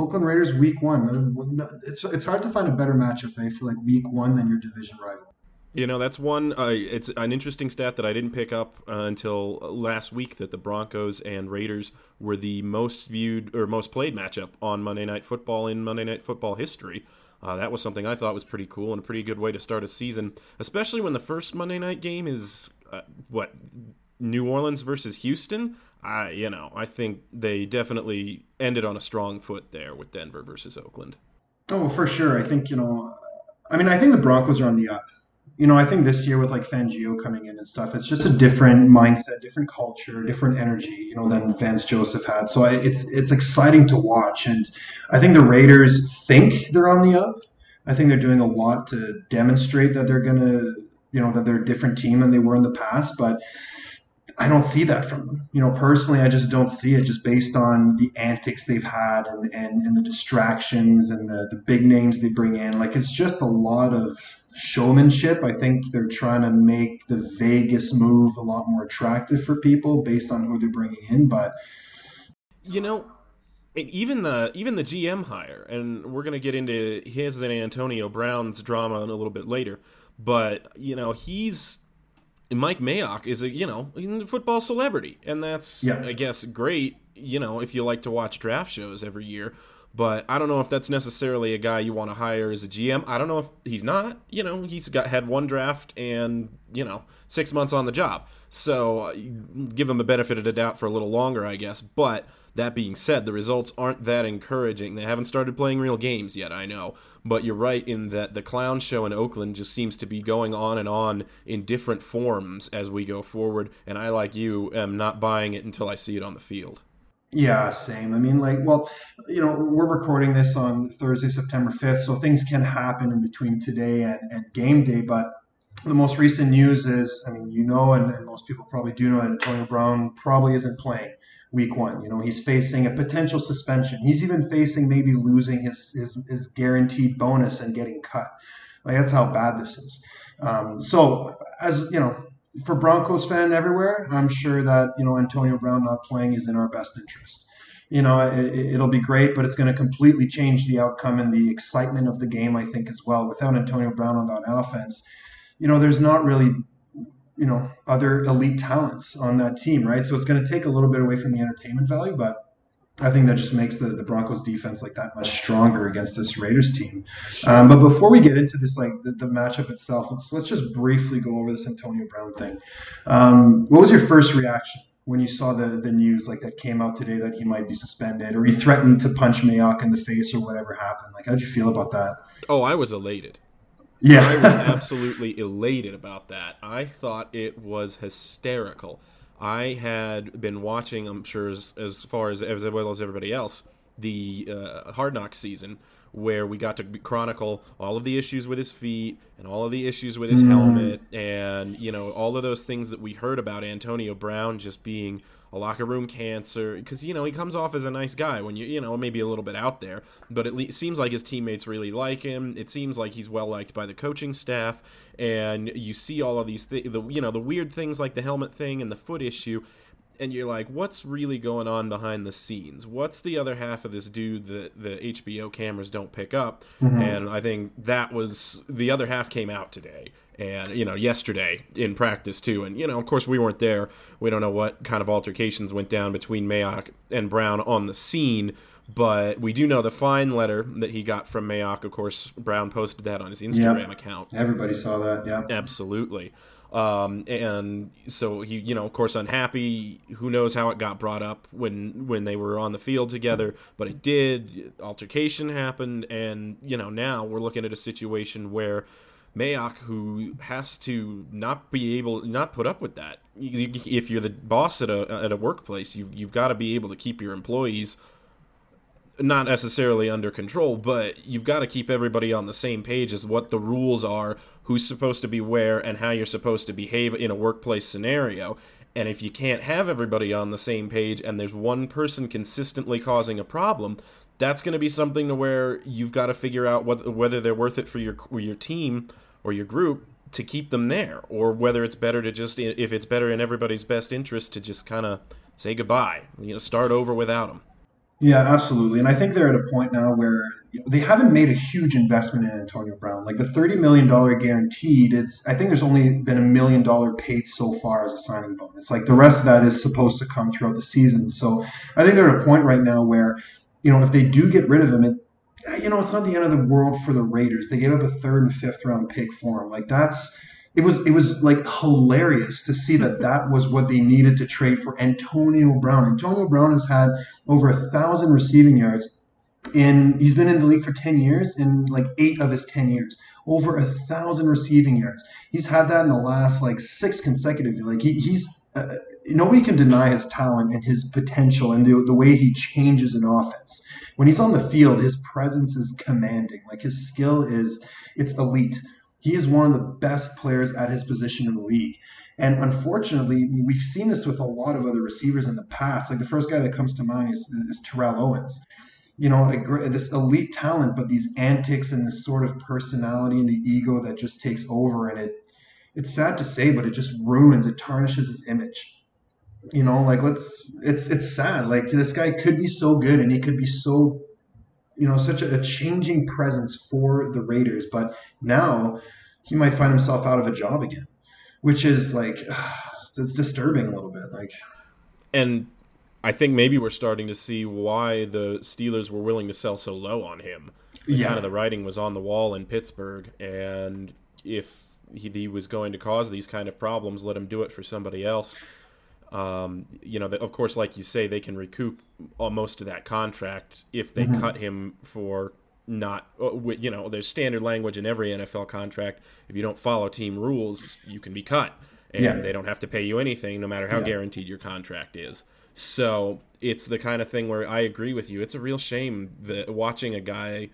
Oakland Raiders week one. Uh, It's it's hard to find a better matchup eh, for like week one than your division rival. You know, that's one. Uh, it's an interesting stat that I didn't pick up uh, until last week that the Broncos and Raiders were the most viewed or most played matchup on Monday Night Football in Monday Night Football history. Uh, that was something I thought was pretty cool and a pretty good way to start a season, especially when the first Monday night game is uh, what New Orleans versus Houston. I, you know, I think they definitely ended on a strong foot there with Denver versus Oakland. Oh, for sure. I think you know. I mean, I think the Broncos are on the up. You know, I think this year with like Fangio coming in and stuff, it's just a different mindset, different culture, different energy, you know, than Vance Joseph had. So I, it's it's exciting to watch, and I think the Raiders think they're on the up. I think they're doing a lot to demonstrate that they're gonna, you know, that they're a different team than they were in the past. But I don't see that from them. You know, personally, I just don't see it just based on the antics they've had and, and, and the distractions and the, the big names they bring in. Like, it's just a lot of showmanship. I think they're trying to make the Vegas move a lot more attractive for people based on who they're bringing in. But, You know, even the even the GM hire, and we're gonna get into his and Antonio Brown's drama a little bit later. But you know, he's Mike Mayock is a you know football celebrity, and that's Yeah. I guess great. You know, if you like to watch draft shows every year. But I don't know if that's necessarily a guy you want to hire as a GM. I don't know if he's not. You know, he's got had one draft and you know six months on the job, so uh, give him a benefit of the doubt for a little longer, I guess. But that being said, the results aren't that encouraging. They haven't started playing real games yet, I know. But you're right in that the clown show in Oakland just seems to be going on and on in different forms as we go forward. And I, like you, am not buying it until I see it on the field. Yeah, same. I mean, like, well, you know, we're recording this on Thursday, September 5th, so things can happen in between today and, and game day. But the most recent news is, I mean, you know, and, and most people probably do know Antonio Brown probably isn't playing week one. You know, he's facing a potential suspension. He's even facing maybe losing his, his, his guaranteed bonus and getting cut. Like, that's how bad this is. Um, so, as you know, for Broncos fan everywhere, I'm sure that you know Antonio Brown not playing is in our best interest. You know, it, it'll be great, but it's going to completely change the outcome and the excitement of the game. I think as well. Without Antonio Brown on that offense, you know, there's not really you know other elite talents on that team, right? So it's going to take a little bit away from the entertainment value, but I think that just makes the, the Broncos defense like that much stronger against this Raiders team. Um, but before we get into this, like the, the matchup itself, let's let's just briefly go over this Antonio Brown thing. Um, what was your first reaction when you saw the the news like that came out today that he might be suspended or he threatened to punch Mayock in the face or whatever happened? Like, how did you feel about that? Oh, I was elated. Yeah. I was absolutely elated about that. I thought it was hysterical. I had been watching, I'm sure, as, as far as as well as everybody else, the uh, Hard Knock season, where we got to chronicle all of the issues with his feet and all of the issues with his Mm. helmet, and you know all of those things that we heard about Antonio Brown just being a locker room cancer because you know he comes off as a nice guy when you you know maybe a little bit out there but it le- seems like his teammates really like him. It seems like he's well liked by the coaching staff and you see all of these th- the you know the weird things like the helmet thing and the foot issue and you're like, what's really going on behind the scenes? What's the other half of this dude that the HBO cameras don't pick up? Mm-hmm. And I think that was the other half came out today and you know yesterday in practice too and you know of course we weren't there we don't know what kind of altercations went down between Mayock and Brown on the scene but we do know the fine letter that he got from Mayock of course Brown posted that on his Instagram Yep. account Everybody saw that. Yeah. Absolutely. Um, and so he, you know, of course, unhappy. Who knows how it got brought up when when they were on the field together? But it did. Altercation happened, and you know, now we're looking at a situation where Mayock, who has to not be able, not put up with that. If you're the boss at a at a workplace, you you've got to be able to keep your employees not necessarily under control, but you've got to keep everybody on the same page as what the rules are, who's supposed to be where, and how you're supposed to behave in a workplace scenario. And if you can't have everybody on the same page and there's one person consistently causing a problem, that's going to be something to where you've got to figure out whether, they're worth it for your your team or your group to keep them there, or whether it's better to just if it's better in everybody's best interest to just kind of say goodbye, you know, start over without them. Yeah, absolutely. And I think they're at a point now where they haven't made a huge investment in Antonio Brown. Like the $30 million guaranteed, it's I think there's only been a million dollar paid so far as a signing bonus. Like the rest of that is supposed to come throughout the season. So I think they're at a point right now where, you know, if they do get rid of him, it, you know, it's not the end of the world for the Raiders. They gave up a third and fifth round pick for him. Like that's it was it was like hilarious to see that that was what they needed to trade for Antonio Brown. Antonio Brown has had over a thousand receiving yards in he's been in the league for 10 years in like eight of his 10 years. Over a thousand receiving yards. He's had that in the last like six consecutive like he, he's uh, nobody can deny his talent and his potential and the, the way he changes an offense. When he's on the field his presence is commanding. Like his skill is it's elite. He is one of the best players at his position in the league. And unfortunately, we've seen this with a lot of other receivers in the past. Like the first guy that comes to mind is, is Terrell Owens. You know, a, this elite talent, but these antics and this sort of personality and the ego that just takes over. And it, it's sad to say, but it just ruins, it tarnishes his image. You know, like let's, it's, it's sad. Like this guy could be so good and he could be so, you know, such a, a changing presence for the Raiders. But now he might find himself out of a job again which is like it's disturbing a little bit like and I think maybe we're starting to see why the Steelers were willing to sell so low on him. Yeah. Kind of the writing was on the wall in Pittsburgh, and if he, he was going to cause these kind of problems, let him do it for somebody else. Um, you know, the, of course, like you say, they can recoup most of that contract if they Mhm. cut him for not, uh, you know, there's standard language in every NFL contract. If you don't follow team rules, you can be cut, and Yeah. they don't have to pay you anything, no matter how Yeah. guaranteed your contract is. So it's the kind of thing where I agree with you. It's a real shame that watching a guy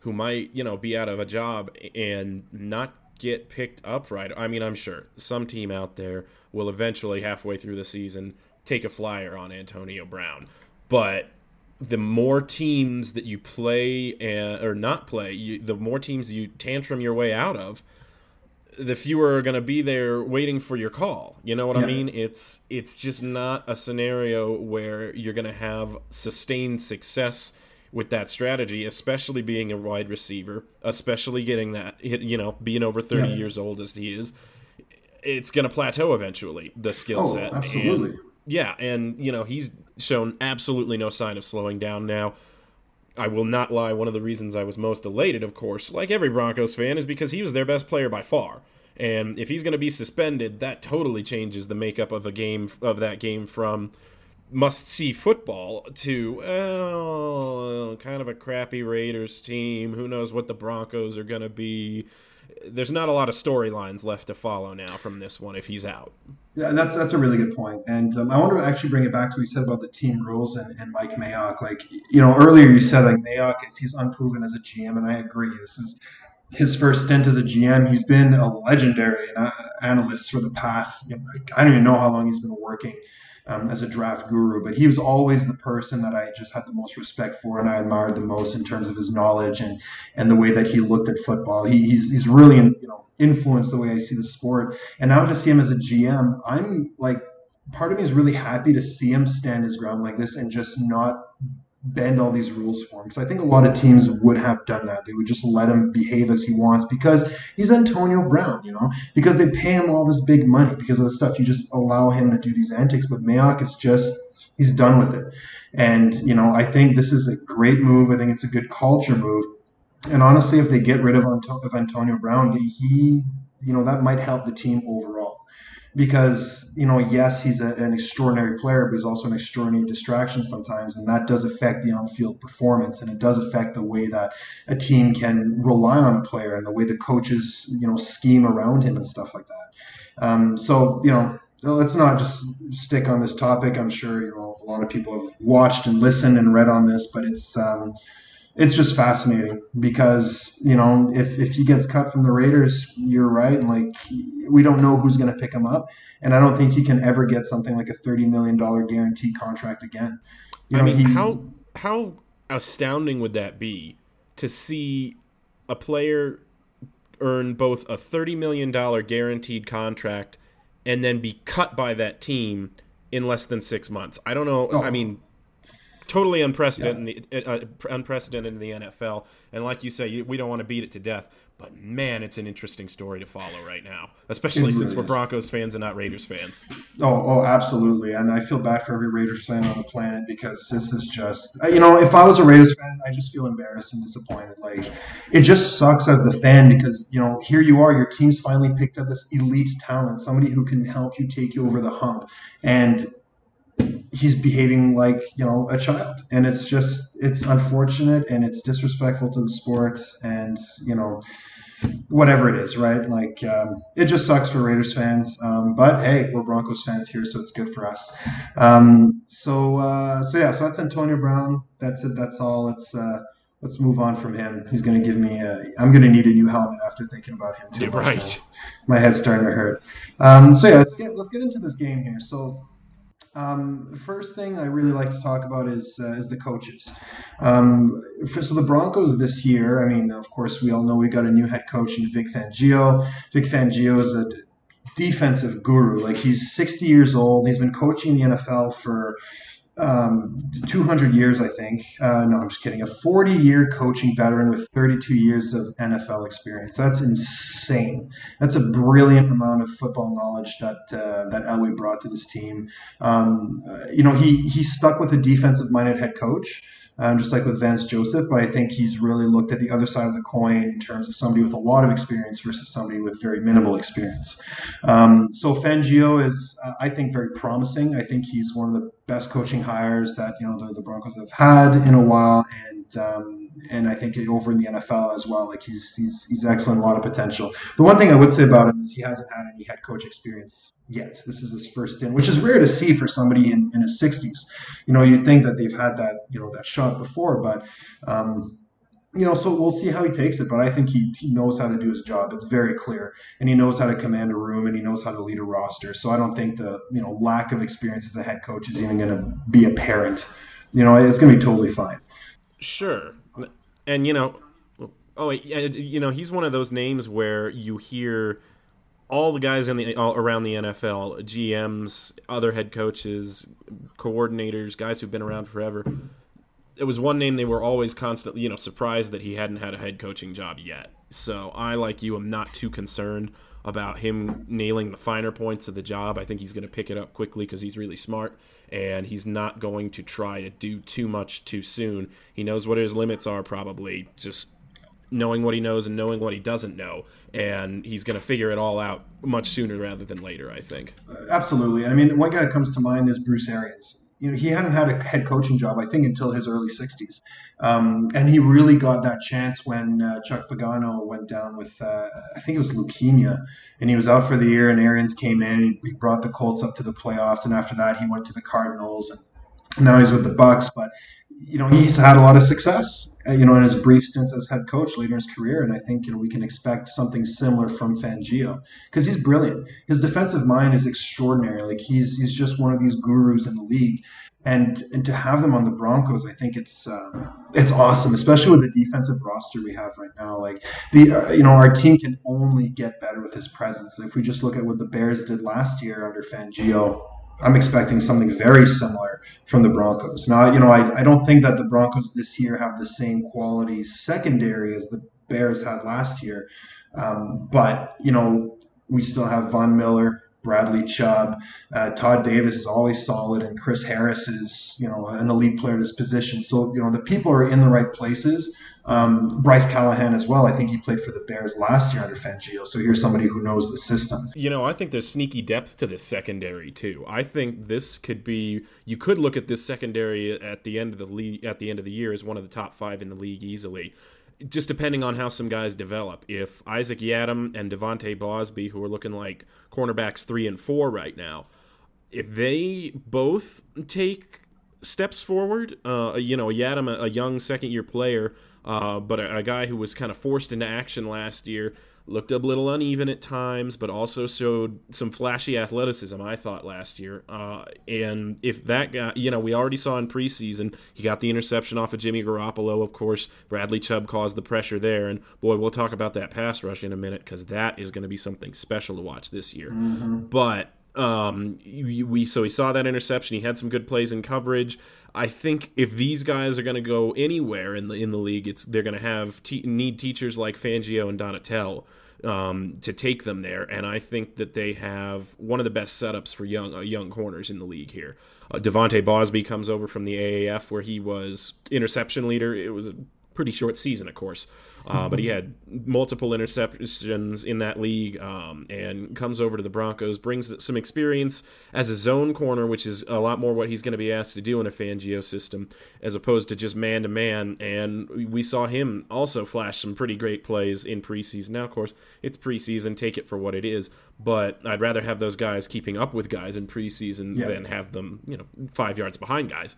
who might, you know, be out of a job and not get picked up right. I mean, I'm sure some team out there will eventually, halfway through the season, take a flyer on Antonio Brown. But the more teams that you play and, or not play, you, the more teams you tantrum your way out of, the fewer are going to be there waiting for your call. You know what I mean? It's it's just not a scenario where you're going to have sustained success with that strategy, especially being a wide receiver, especially getting that you know, being over 30 Yeah. years old as he is. It's going to plateau eventually, the skill Oh, set. absolutely. And, yeah, and you know, he's shown absolutely no sign of slowing down now. I will not lie. One of the reasons I was most elated, of course, like every Broncos fan, is because he was their best player by far. And if he's going to be suspended, that totally changes the makeup of a game of that game from must-see football to well, kind of a crappy Raiders team. Who knows what the Broncos are going to be? There's not a lot of storylines left to follow now from this one if he's out. Yeah, that's that's a really good point, and um, I want to actually bring it back to what you said about the team rules and, and Mike Mayock. Like you know, earlier you said like Mayock is he's unproven as a GM, and I agree. This is his first stint as a GM. He's been a legendary uh, analyst for the past. You know, I don't even know how long he's been working um, as a draft guru, but he was always the person that I just had the most respect for, and I admired the most in terms of his knowledge and and the way that he looked at football. He, he's he's really you know influenced the way I see the sport. And now to see him as a GM, I'm like part of me is really happy to see him stand his ground like this and just not bend all these rules for him. Because I think a lot of teams would have done that. They would just let him behave as he wants because he's Antonio Brown, you know, because they pay him all this big money because of the stuff. You just allow him to do these antics. But Mayock is just, he's done with it. And, you know, I think this is a great move. I think it's a good culture move. And honestly, if they get rid of, of Antonio Brown, he, you know, that might help the team overall because you know yes he's a, an extraordinary player but he's also an extraordinary distraction sometimes and that does affect the on-field performance and it does affect the way that a team can rely on a player and the way the coaches you know scheme around him and stuff like that. Um, so you know let's not just stick on this topic. I'm sure you know a lot of people have watched and listened and read on this but it's um, it's just fascinating because you know if, if he gets cut from the Raiders, you're right. Like we don't know who's going to pick him up, and I don't think he can ever get something like a thirty million dollar guaranteed contract again. You know, I mean, he, how how astounding would that be to see a player earn both a thirty million dollar guaranteed contract and then be cut by that team in less than six months? I don't know. Oh. I mean, totally unprecedented, yeah. in the, uh, unprecedented in the NFL. And like you say, we don't want to beat it to death, but man, it's an interesting story to follow right now, especially really since we're Broncos fans and not Raiders fans. Oh, oh, absolutely. And I feel bad for every Raiders fan on the planet because this is just, uh, you know, if I was a Raiders fan, I just feel embarrassed and disappointed. Like, it just sucks as the fan because, you know, here you are, your team's finally picked up this elite talent, somebody who can help you take you over the hump. And he's behaving like you know a child. And it's just it's unfortunate and it's disrespectful to the sport and you know whatever it is right? Like um, it just sucks for raiders fans. Um, but hey we're broncos fans here so it's good for us. Um, so uh, so yeah so that's antonio brown. That's it. That's all. It's uh, let's move on from him. He's going to give me a i'm going to need a new helmet after thinking about him too right. my head's starting to hurt. Um, so yeah let's get let's get into this game here. So um, the first thing I really like to talk about is uh, is the coaches. Um, for, so the Broncos this year, I mean, of course, we all know we got a new head coach in Vic Fangio. Vic Fangio is a defensive guru. Like he's 60 years old. He's been coaching the NFL for um, 200 years, I think. Uh, no, I'm just kidding. A 40 year coaching veteran with 32 years of NFL experience. That's insane. That's a brilliant amount of football knowledge that uh, that Elway brought to this team. Um, uh, you know, he he stuck with a defensive minded head coach um, just like with Vance Joseph. But I think he's really looked at the other side of the coin in terms of somebody with a lot of experience versus somebody with very minimal experience. Um, so Fangio is, uh, I think, very promising. I think he's one of the best coaching hires that you know the, the Broncos have had in a while, and um, and I think over in the NFL as well. Like he's he's he's excellent, a lot of potential. The one thing I would say about him is he hasn't had any head coach experience yet. This is his first stint, which is rare to see for somebody in, in his 60s. You know, you'd think that they've had that you know that shot before, but. Um, you know, so we'll see how he takes it, but I think he, he knows how to do his job. It's very clear, and he knows how to command a room, and he knows how to lead a roster. So I don't think the you know lack of experience as a head coach is even going to be apparent. You know, it's going to be totally fine. Sure, and you know, oh, you know, he's one of those names where you hear all the guys in the all around the NFL, GMs, other head coaches, coordinators, guys who've been around forever. It was one name they were always constantly, you know, surprised that he hadn't had a head coaching job yet. So I, like you, am not too concerned about him nailing the finer points of the job. I think he's going to pick it up quickly because he's really smart and he's not going to try to do too much too soon. He knows what his limits are, probably just knowing what he knows and knowing what he doesn't know, and he's going to figure it all out much sooner rather than later. I think. Absolutely. I mean, one guy that comes to mind is Bruce Arians you know, he hadn't had a head coaching job, I think, until his early 60s. Um, and he really got that chance when uh, Chuck Pagano went down with, uh, I think it was leukemia, and he was out for the year. And Arians came in, he brought the Colts up to the playoffs, and after that, he went to the Cardinals, and now he's with the Bucs. But you know, he's had a lot of success, uh, you know, in his brief stint as head coach later in his career. And I think, you know, we can expect something similar from Fangio because he's brilliant. His defensive mind is extraordinary. Like he's, he's just one of these gurus in the league. And, and to have them on the Broncos, I think it's um, it's awesome, especially with the defensive roster we have right now. Like the uh, you know our team can only get better with his presence. If we just look at what the Bears did last year under Fangio, I'm expecting something very similar from the Broncos. Now, you know, I, I don't think that the Broncos this year have the same quality secondary as the Bears had last year. Um, but, you know, we still have Von Miller, Bradley Chubb, uh, Todd Davis is always solid, and Chris Harris is, you know, an elite player at his position. So, you know, the people are in the right places. Um, Bryce Callahan as well. I think he played for the Bears last year under Fangio. So here's somebody who knows the system. You know, I think there's sneaky depth to this secondary too. I think this could be. You could look at this secondary at the end of the league at the end of the year as one of the top five in the league easily. Just depending on how some guys develop. If Isaac Yiadom and De'Vante Bausby, who are looking like cornerbacks three and four right now, if they both take steps forward, uh, you know, Yiadom, a, a young second year player uh, but a, a, guy who was kind of forced into action last year looked a little uneven at times, but also showed some flashy athleticism. I thought last year, uh, and if that guy, you know, we already saw in preseason, he got the interception off of Jimmy Garoppolo. Of course, Bradley Chubb caused the pressure there, and boy, we'll talk about that pass rush in a minute because that is going to be something special to watch this year. Mm-hmm. But um, we so he saw that interception. He had some good plays in coverage. I think if these guys are going to go anywhere in the in the league, it's they're going to have te- need teachers like Fangio and Donatell um, to take them there, and I think that they have one of the best setups for young uh, young corners in the league here. Uh, De'Vante Bausby comes over from the AAF where he was interception leader. It was a pretty short season, of course, uh, but he had multiple interceptions in that league um, and comes over to the Broncos, brings some experience as a zone corner, which is a lot more what he's going to be asked to do in a Fangio system as opposed to just man to man. And we saw him also flash some pretty great plays in preseason. Now, of course, it's preseason, take it for what it is, but I'd rather have those guys keeping up with guys in preseason yeah. than have them, you know, five yards behind guys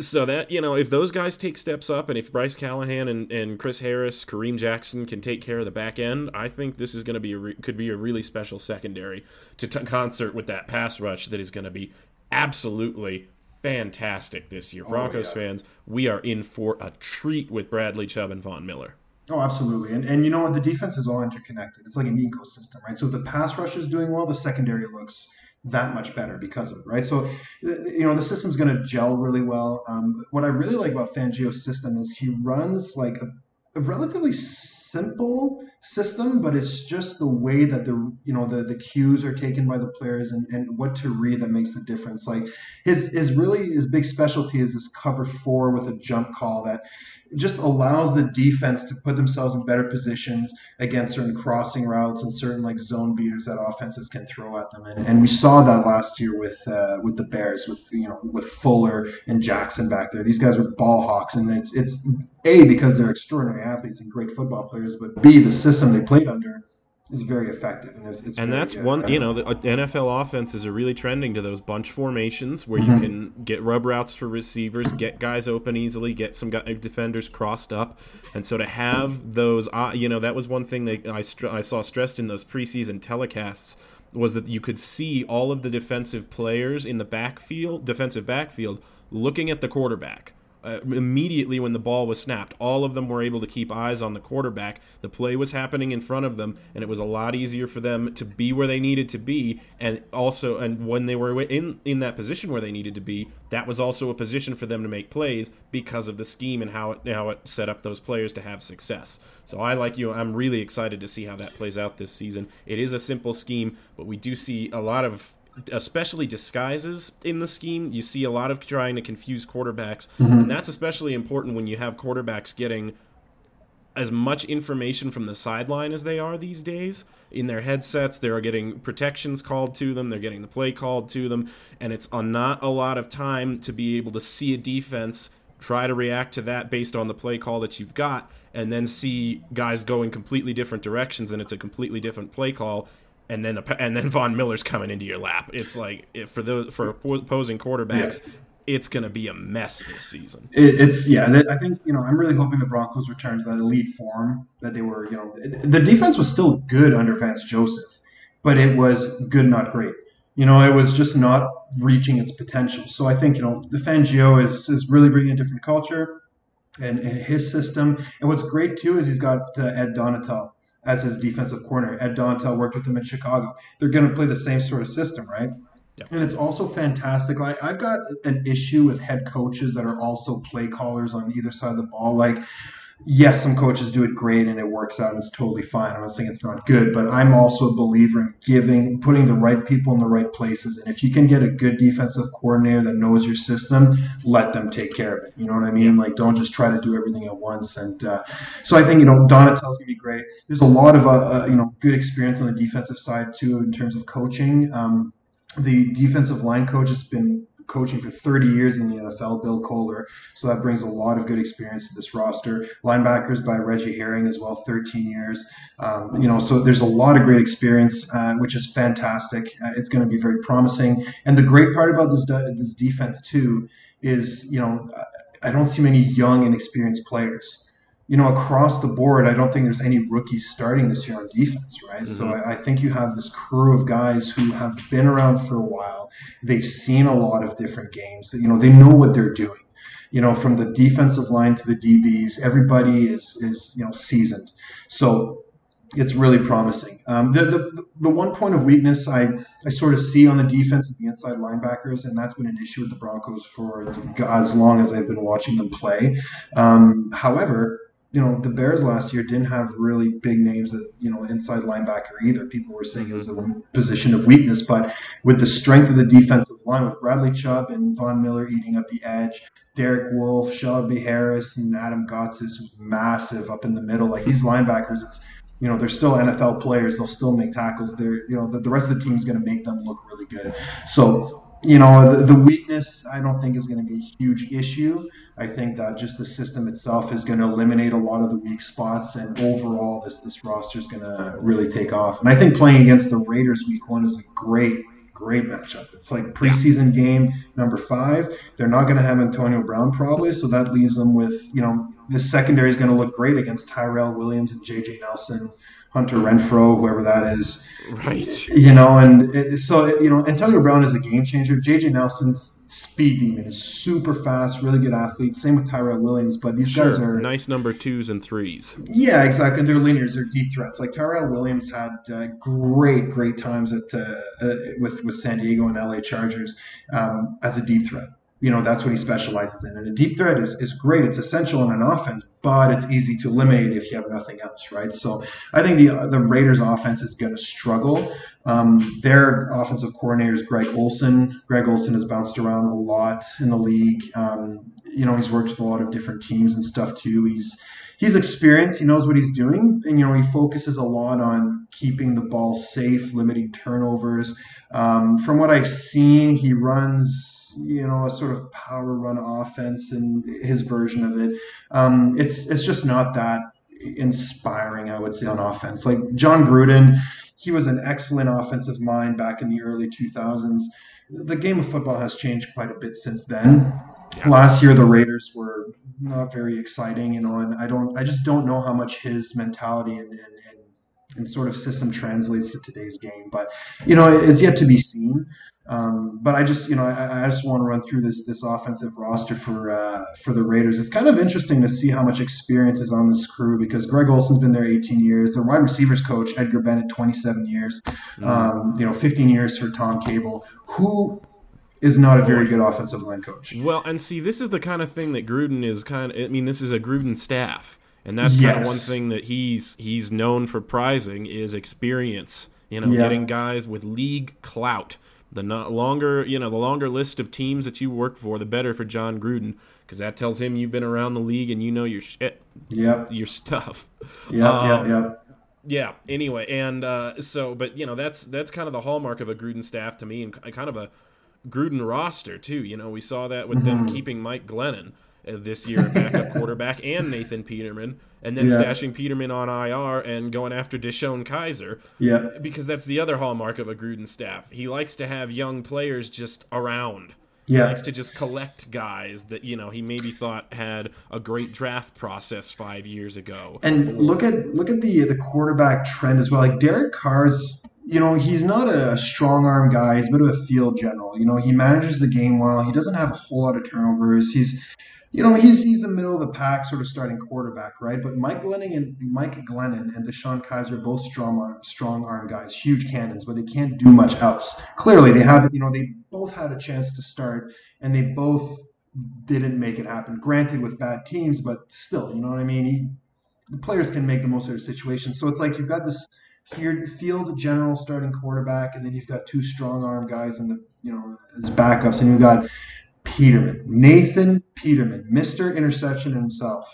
so that you know if those guys take steps up and if bryce callahan and, and chris harris kareem jackson can take care of the back end i think this is going to be a re- could be a really special secondary to t- concert with that pass rush that is going to be absolutely fantastic this year oh, broncos yeah. fans we are in for a treat with bradley chubb and von miller Oh, absolutely. And and you know what? The defense is all interconnected. It's like an ecosystem, right? So if the pass rush is doing well, the secondary looks that much better because of it, right? So, you know, the system's going to gel really well. Um, what I really like about Fangio's system is he runs like a, a, relatively simple system, but it's just the way that the you know the the cues are taken by the players and, and what to read that makes the difference. Like his his really his big specialty is this cover four with a jump call that just allows the defense to put themselves in better positions against certain crossing routes and certain like zone beaters that offenses can throw at them. And, and we saw that last year with uh, with the Bears, with you know with Fuller and Jackson back there. These guys are ball hawks, and it's it's a because they're extraordinary athletes and great football players, but b the system they played under is very effective. And, it's, it's and that's one, you know, the uh, NFL offenses are really trending to those bunch formations where mm-hmm. you can get rub routes for receivers, get guys open easily, get some defenders crossed up. And so to have those, uh, you know, that was one thing that I, I saw stressed in those preseason telecasts was that you could see all of the defensive players in the backfield, defensive backfield, looking at the quarterback uh, immediately when the ball was snapped. All of them were able to keep eyes on the quarterback. The play was happening in front of them, and it was a lot easier for them to be where they needed to be. And also, and when they were in in that position where they needed to be, that was also a position for them to make plays because of the scheme and how it how it set up those players to have success. So I like you. I'm really excited to see how that plays out this season. It is a simple scheme, but we do see a lot of especially disguises in the scheme. You see a lot of trying to confuse quarterbacks, mm-hmm. and that's especially important when you have quarterbacks getting as much information from the sideline as they are these days. In their headsets, they're getting protections called to them, they're getting the play called to them, and it's a, not a lot of time to be able to see a defense try to react to that based on the play call that you've got and then see guys going completely different directions and it's a completely different play call and then and then Von Miller's coming into your lap. It's like for those for opposing quarterbacks, yeah. it's going to be a mess this season. It, it's yeah. I think you know I'm really hoping the Broncos return to that elite form that they were. You know, the defense was still good under Vance Joseph, but it was good, not great. You know, it was just not reaching its potential. So I think you know the Fangio is is really bringing a different culture and, and his system. And what's great too is he's got uh, Ed Donatell as his defensive corner. Ed Donatell worked with him in Chicago. They're going to play the same sort of system, right? And it's also fantastic. Like I've got an issue with head coaches that are also play callers on either side of the ball. Like yes, some coaches do it great and it works out and it's totally fine. I'm not saying it's not good, but I'm also a believer in giving, putting the right people in the right places. And if you can get a good defensive coordinator that knows your system, let them take care of it. You know what I mean? Like, don't just try to do everything at once. And uh, so I think, you know, Donatell's going to be great. There's a lot of, uh, uh, you know, good experience on the defensive side too in terms of coaching. Um, the defensive line coach has been coaching for 30 years in the NFL, Bill Kollar. So that brings a lot of good experience to this roster. Linebackers by Reggie Herring as well, 13 years. Um, you know, so there's a lot of great experience, uh, which is fantastic. Uh, it's going to be very promising. And the great part about this this defense too is, you know, I don't see many young and experienced players you know, across the board, I don't think there's any rookies starting this year on defense, right? Mm-hmm. So I, I, think you have this crew of guys who have been around for a while. They've seen a lot of different games. You know, they know what they're doing. You know, from the defensive line to the DBs, everybody is is you know seasoned. So it's really promising. Um, the, the the one point of weakness I I sort of see on the defense is the inside linebackers, and that's been an issue with the Broncos for as long as I've been watching them play. Um, however, you know, the Bears last year didn't have really big names that, you know, inside linebacker either. People were saying it was a mm-hmm. position of weakness, but with the strength of the defensive line, with Bradley Chubb and Von Miller eating up the edge, Derek Wolfe, Shelby Harris, and Adam Gotsis is massive up in the middle. Like these linebackers, it's you know, they're still NFL players. They'll still make tackles. They're, you know, the, the rest of the team is going to make them look really good. So you know, the, the, weakness I don't think is going to be a huge issue. I think that just the system itself is going to eliminate a lot of the weak spots, and overall, this this roster is going to really take off. And I think playing against the Raiders week one is a great great matchup. It's like preseason game number five. They're not going to have Antonio Brown probably, so that leaves them with you know the secondary is going to look great against Tyrell Williams and J.J. Nelson Hunter Renfrow, whoever that is. Right. You know, and it, so, you know, Antonio Brown is a game changer. JJ Nelson's speed demon is super fast, really good athlete. Same with Tyrell Williams, but these sure. guys are nice number twos and threes. Yeah, exactly. And they're linears, they're deep threats. Like Tyrell Williams had uh, great, great times at uh, uh, with with San Diego and LA Chargers um, as a deep threat you know that's what he specializes in. And a deep threat is, is great. It's essential in an offense, but it's easy to eliminate if you have nothing else, right? So I think the the Raiders' offense is going to struggle. Um, their offensive coordinator is Greg Olson. Greg Olson has bounced around a lot in the league. Um, you know, he's worked with a lot of different teams and stuff too. He's he's experienced. He knows what he's doing, and you know he focuses a lot on keeping the ball safe, limiting turnovers. Um, from what I've seen, he runs you know a sort of power run offense and his version of it. Um, it's it's just not that inspiring, I would say, on offense. Like Jon Gruden, he was an excellent offensive mind back in the early 2000s. The game of football has changed quite a bit since then. Last year, the Raiders were not very exciting, you know, and I don't, I just don't know how much his mentality and, and, and, and sort of system translates to today's game. But you know, it's yet to be seen. Um, but I just, you know, I, I, just want to run through this this offensive roster for uh, for the Raiders. It's kind of interesting to see how much experience is on this crew because Greg Olson's been there 18 years. The wide receivers coach Edgar Bennett 27 years. Mm-hmm. Um, you know, 15 years for Tom Cable, who is not a very good offensive line coach. Well, and see, this is the kind of thing that Gruden is kind of. I mean, this is a Gruden staff, and that's yes. kind of one thing that he's he's known for prizing is experience. You know, yeah. getting guys with league clout the longer, you know, the longer list of teams that you work for, the better for Jon Gruden because that tells him you've been around the league and you know your shit. Yep. Your stuff. Yeah, um, yeah, yeah. Yeah. Anyway, and uh, so, but you know, that's that's kind of the hallmark of a Gruden staff to me, and kind of a Gruden roster too. You know, we saw that with mm-hmm. them keeping Mike Glennon Uh, this year, backup quarterback, and Nathan Peterman and then yeah. stashing Peterman on IR and going after DeShone Kizer. Yeah. Because that's the other hallmark of a Gruden staff. He likes to have young players just around. Yeah. He likes to just collect guys that, you know, he maybe thought had a great draft process five years ago. And look at look at the the quarterback trend as well. Like Derek Carr's you know, he's not a strong arm guy. He's a bit of a field general. You know, he manages the game well. He doesn't have a whole lot of turnovers. He's you know, he's he's a middle of the pack sort of starting quarterback, right? But Mike Glennon and Mike Glennon and DeShone Kizer are both strong arm, strong arm guys, huge cannons, but they can't do much else. Clearly, they have you know they both had a chance to start, and they both didn't make it happen. Granted, with bad teams, but still, you know what I mean. He, the players can make the most of their situation. So it's like you've got this field general starting quarterback, and then you've got two strong arm guys in the you know as backups, and you've got Peterman, Nathan Peterman, Mr. Interception himself.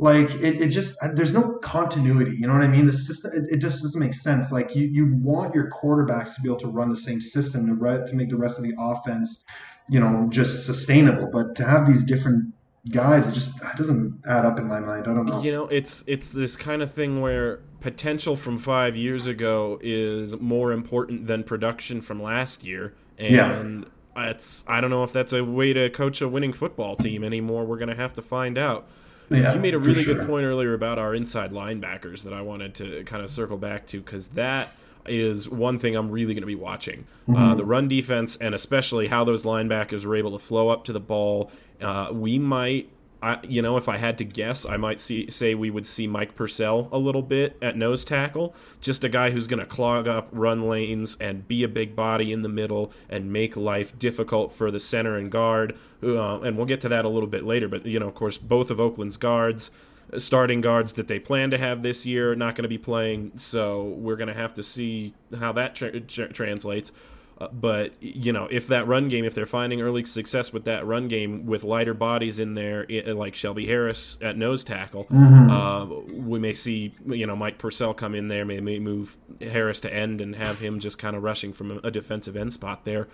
Like it, it just there's no continuity. You know what I mean? The system it, it just doesn't make sense. Like you, you want your quarterbacks to be able to run the same system to re- to make the rest of the offense, you know, just sustainable. But to have these different guys, it just it doesn't add up in my mind. I don't know. You know, it's it's this kind of thing where potential from five years ago is more important than production from last year, and. Yeah it's I don't know if that's a way to coach a winning football team anymore. We're going to have to find out. Yeah, you made a really sure. good point earlier about our inside linebackers that I wanted to kind of circle back to because that is one thing I'm really going to be watching. Mm-hmm. Uh, the run defense and especially how those linebackers are able to flow up to the ball. Uh, we might I, you know, if I had to guess, I might see say we would see Mike Purcell a little bit at nose tackle, just a guy who's going to clog up run lanes and be a big body in the middle and make life difficult for the center and guard. Uh, and we'll get to that a little bit later. But you know, of course, both of Oakland's guards, starting guards that they plan to have this year, not going to be playing. So we're going to have to see how that tra- tra- translates. Uh, but you know, if that run game, if they're finding early success with that run game with lighter bodies in there, i like Shelby Harris at nose tackle, mm-hmm. uh, we may see you know Mike Purcell come in there, may, may move Harris to end and have him just kind of rushing from a defensive end spot there.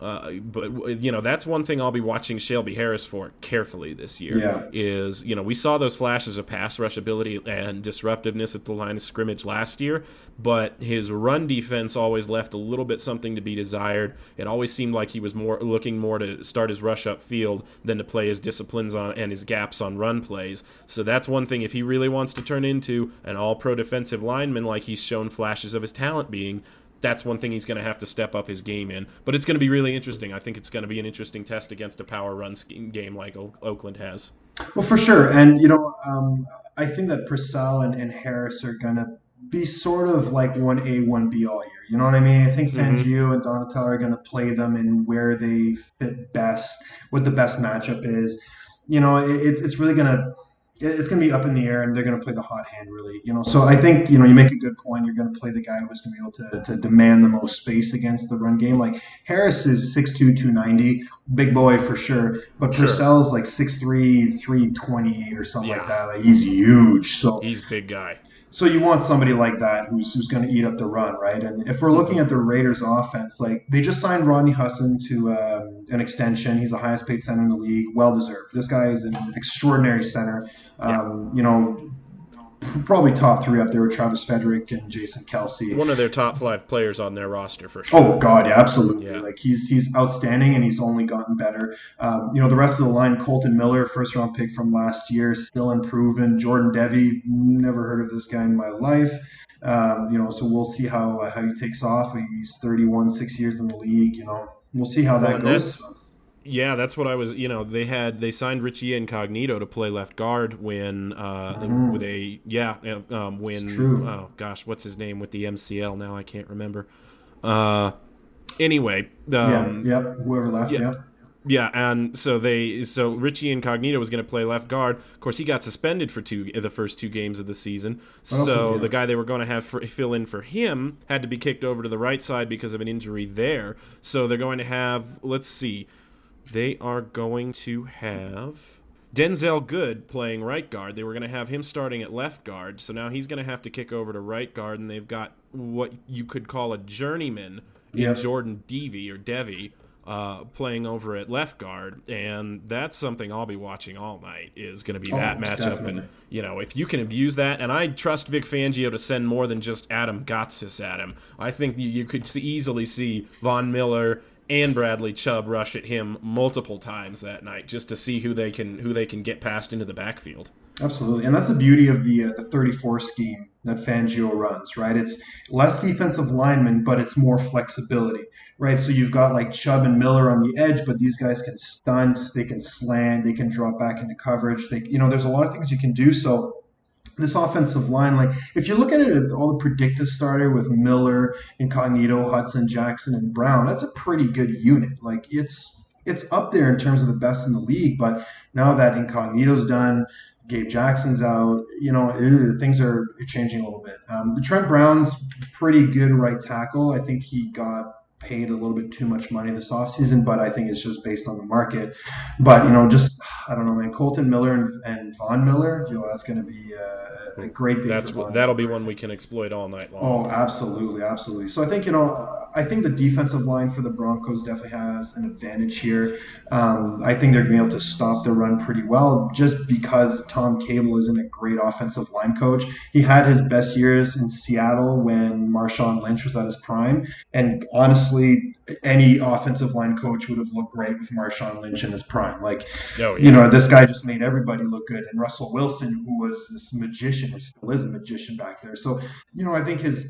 Uh, but you know that's one thing I'll be watching Shelby Harris for carefully this year. Yeah. Is you know we saw those flashes of pass rush ability and disruptiveness at the line of scrimmage last year, but his run defense always left a little bit something to be desired. It always seemed like he was more looking more to start his rush up field than to play his disciplines on and his gaps on run plays. So that's one thing if he really wants to turn into an all-pro defensive lineman like he's shown flashes of his talent being that's one thing he's going to have to step up his game in. But it's going to be really interesting. I think it's going to be an interesting test against a power run game like o- Oakland has. Well, for sure. And, you know, um, I think that Purcell and, and Harris are going to be sort of like 1A, 1B all year. You know what I mean? I think Mhm. Fangio and Donatello are going to play them in where they fit best, what the best matchup is. You know, it, it's, it's really going to it's going to be up in the air and they're going to play the hot hand really you know so i think you know you make a good point you're going to play the guy who's going to be able to, to demand the most space against the run game like harris is 6'2 290 big boy for sure but Sure. purcell's like 6'3 328 or something Yeah. like that like he's huge so He's a big guy. so you want somebody like that who's who's going to eat up the run, right? And if we're looking at the Raiders' offense, like they just signed Rodney Hudson to um, an extension. He's the highest paid center in the league, well deserved. This guy is an extraordinary center. Um, You know, probably top three up there with Travis Frederick and Jason Kelce. One of their top five players on their roster for sure. Oh God, yeah, absolutely. Yeah. Like he's he's outstanding, and he's only gotten better. Um, you know, the rest of the line: Colton Miller, first round pick from last year, still improving. Jordan Devey, never heard of this guy in my life. Um, you know, so we'll see how uh, how he takes off. He's 31, six years in the league. You know, we'll see how that Well, goes. that's- Yeah, that's what I was. You know, they had they signed Richie Incognito to play left guard when uh, Mhm. with a yeah um, when oh gosh what's his name with the MCL now I can't remember. Uh, anyway, um, yeah, yep. Whoever left, yeah. yeah. Yeah, and so they so Richie Incognito was going to play left guard. Of course, he got suspended for two the first two games of the season. Oh, So yeah. the guy they were going to have for, fill in for him had to be kicked over to the right side because of an injury there. So they're going to have let's see, they are going to have Denzelle Good playing right guard. They were going to have him starting at left guard. So now he's going to have to kick over to right guard, and they've got what you could call a journeyman in Jordan Devey or Devi. uh, playing over at left guard, and that's something I'll be watching all night. Is going to be Oh, that most matchup, definitely. and you know if you can abuse that, and I trust Vic Fangio to send more than just Adam Gotsis at him. I think you, you could see, easily see Von Miller and Bradley Chubb rush at him multiple times that night just to see who they can who they can get past into the backfield. Absolutely, and that's the beauty of the uh, the 34 scheme that Fangio runs, right? It's less defensive linemen, but it's more flexibility, right? So you've got like Chubb and Miller on the edge, but these guys can stunt, they can slant, they can drop back into coverage. They, you know, there's a lot of things you can do. So this offensive line, like if you look at it, all the predictive starter with Miller, Incognito, Hudson, Jackson, and Brown, that's a pretty good unit. Like it's it's up there in terms of the best in the league. But now that Incognito's done, Gabe Jackson's out, you know, things are changing a little bit. Um, the Trent Brown's pretty good right tackle. I think he got paid a little bit too much money this offseason, but I think it's just based on the market. But, you know, just, I don't know, man, Kolton Miller and, and Von Miller, you know, that's going to be uh, a great thing. That's what, that'll be one we can exploit all night long. Oh, absolutely, absolutely. So I think, you know, I think the defensive line for the Broncos definitely has an advantage here. Um, I think they're going to be able to stop the run pretty well just because Tom Cable isn't a great offensive line coach. He had his best years in Seattle when Marshawn Lynch was at his prime. And honestly, any offensive line coach would have looked great with Marshawn Lynch in his prime. Like, oh, yeah. you know, this guy just made everybody look good. And Russell Wilson, who was this magician, or still is a magician back there. So, you know, I think his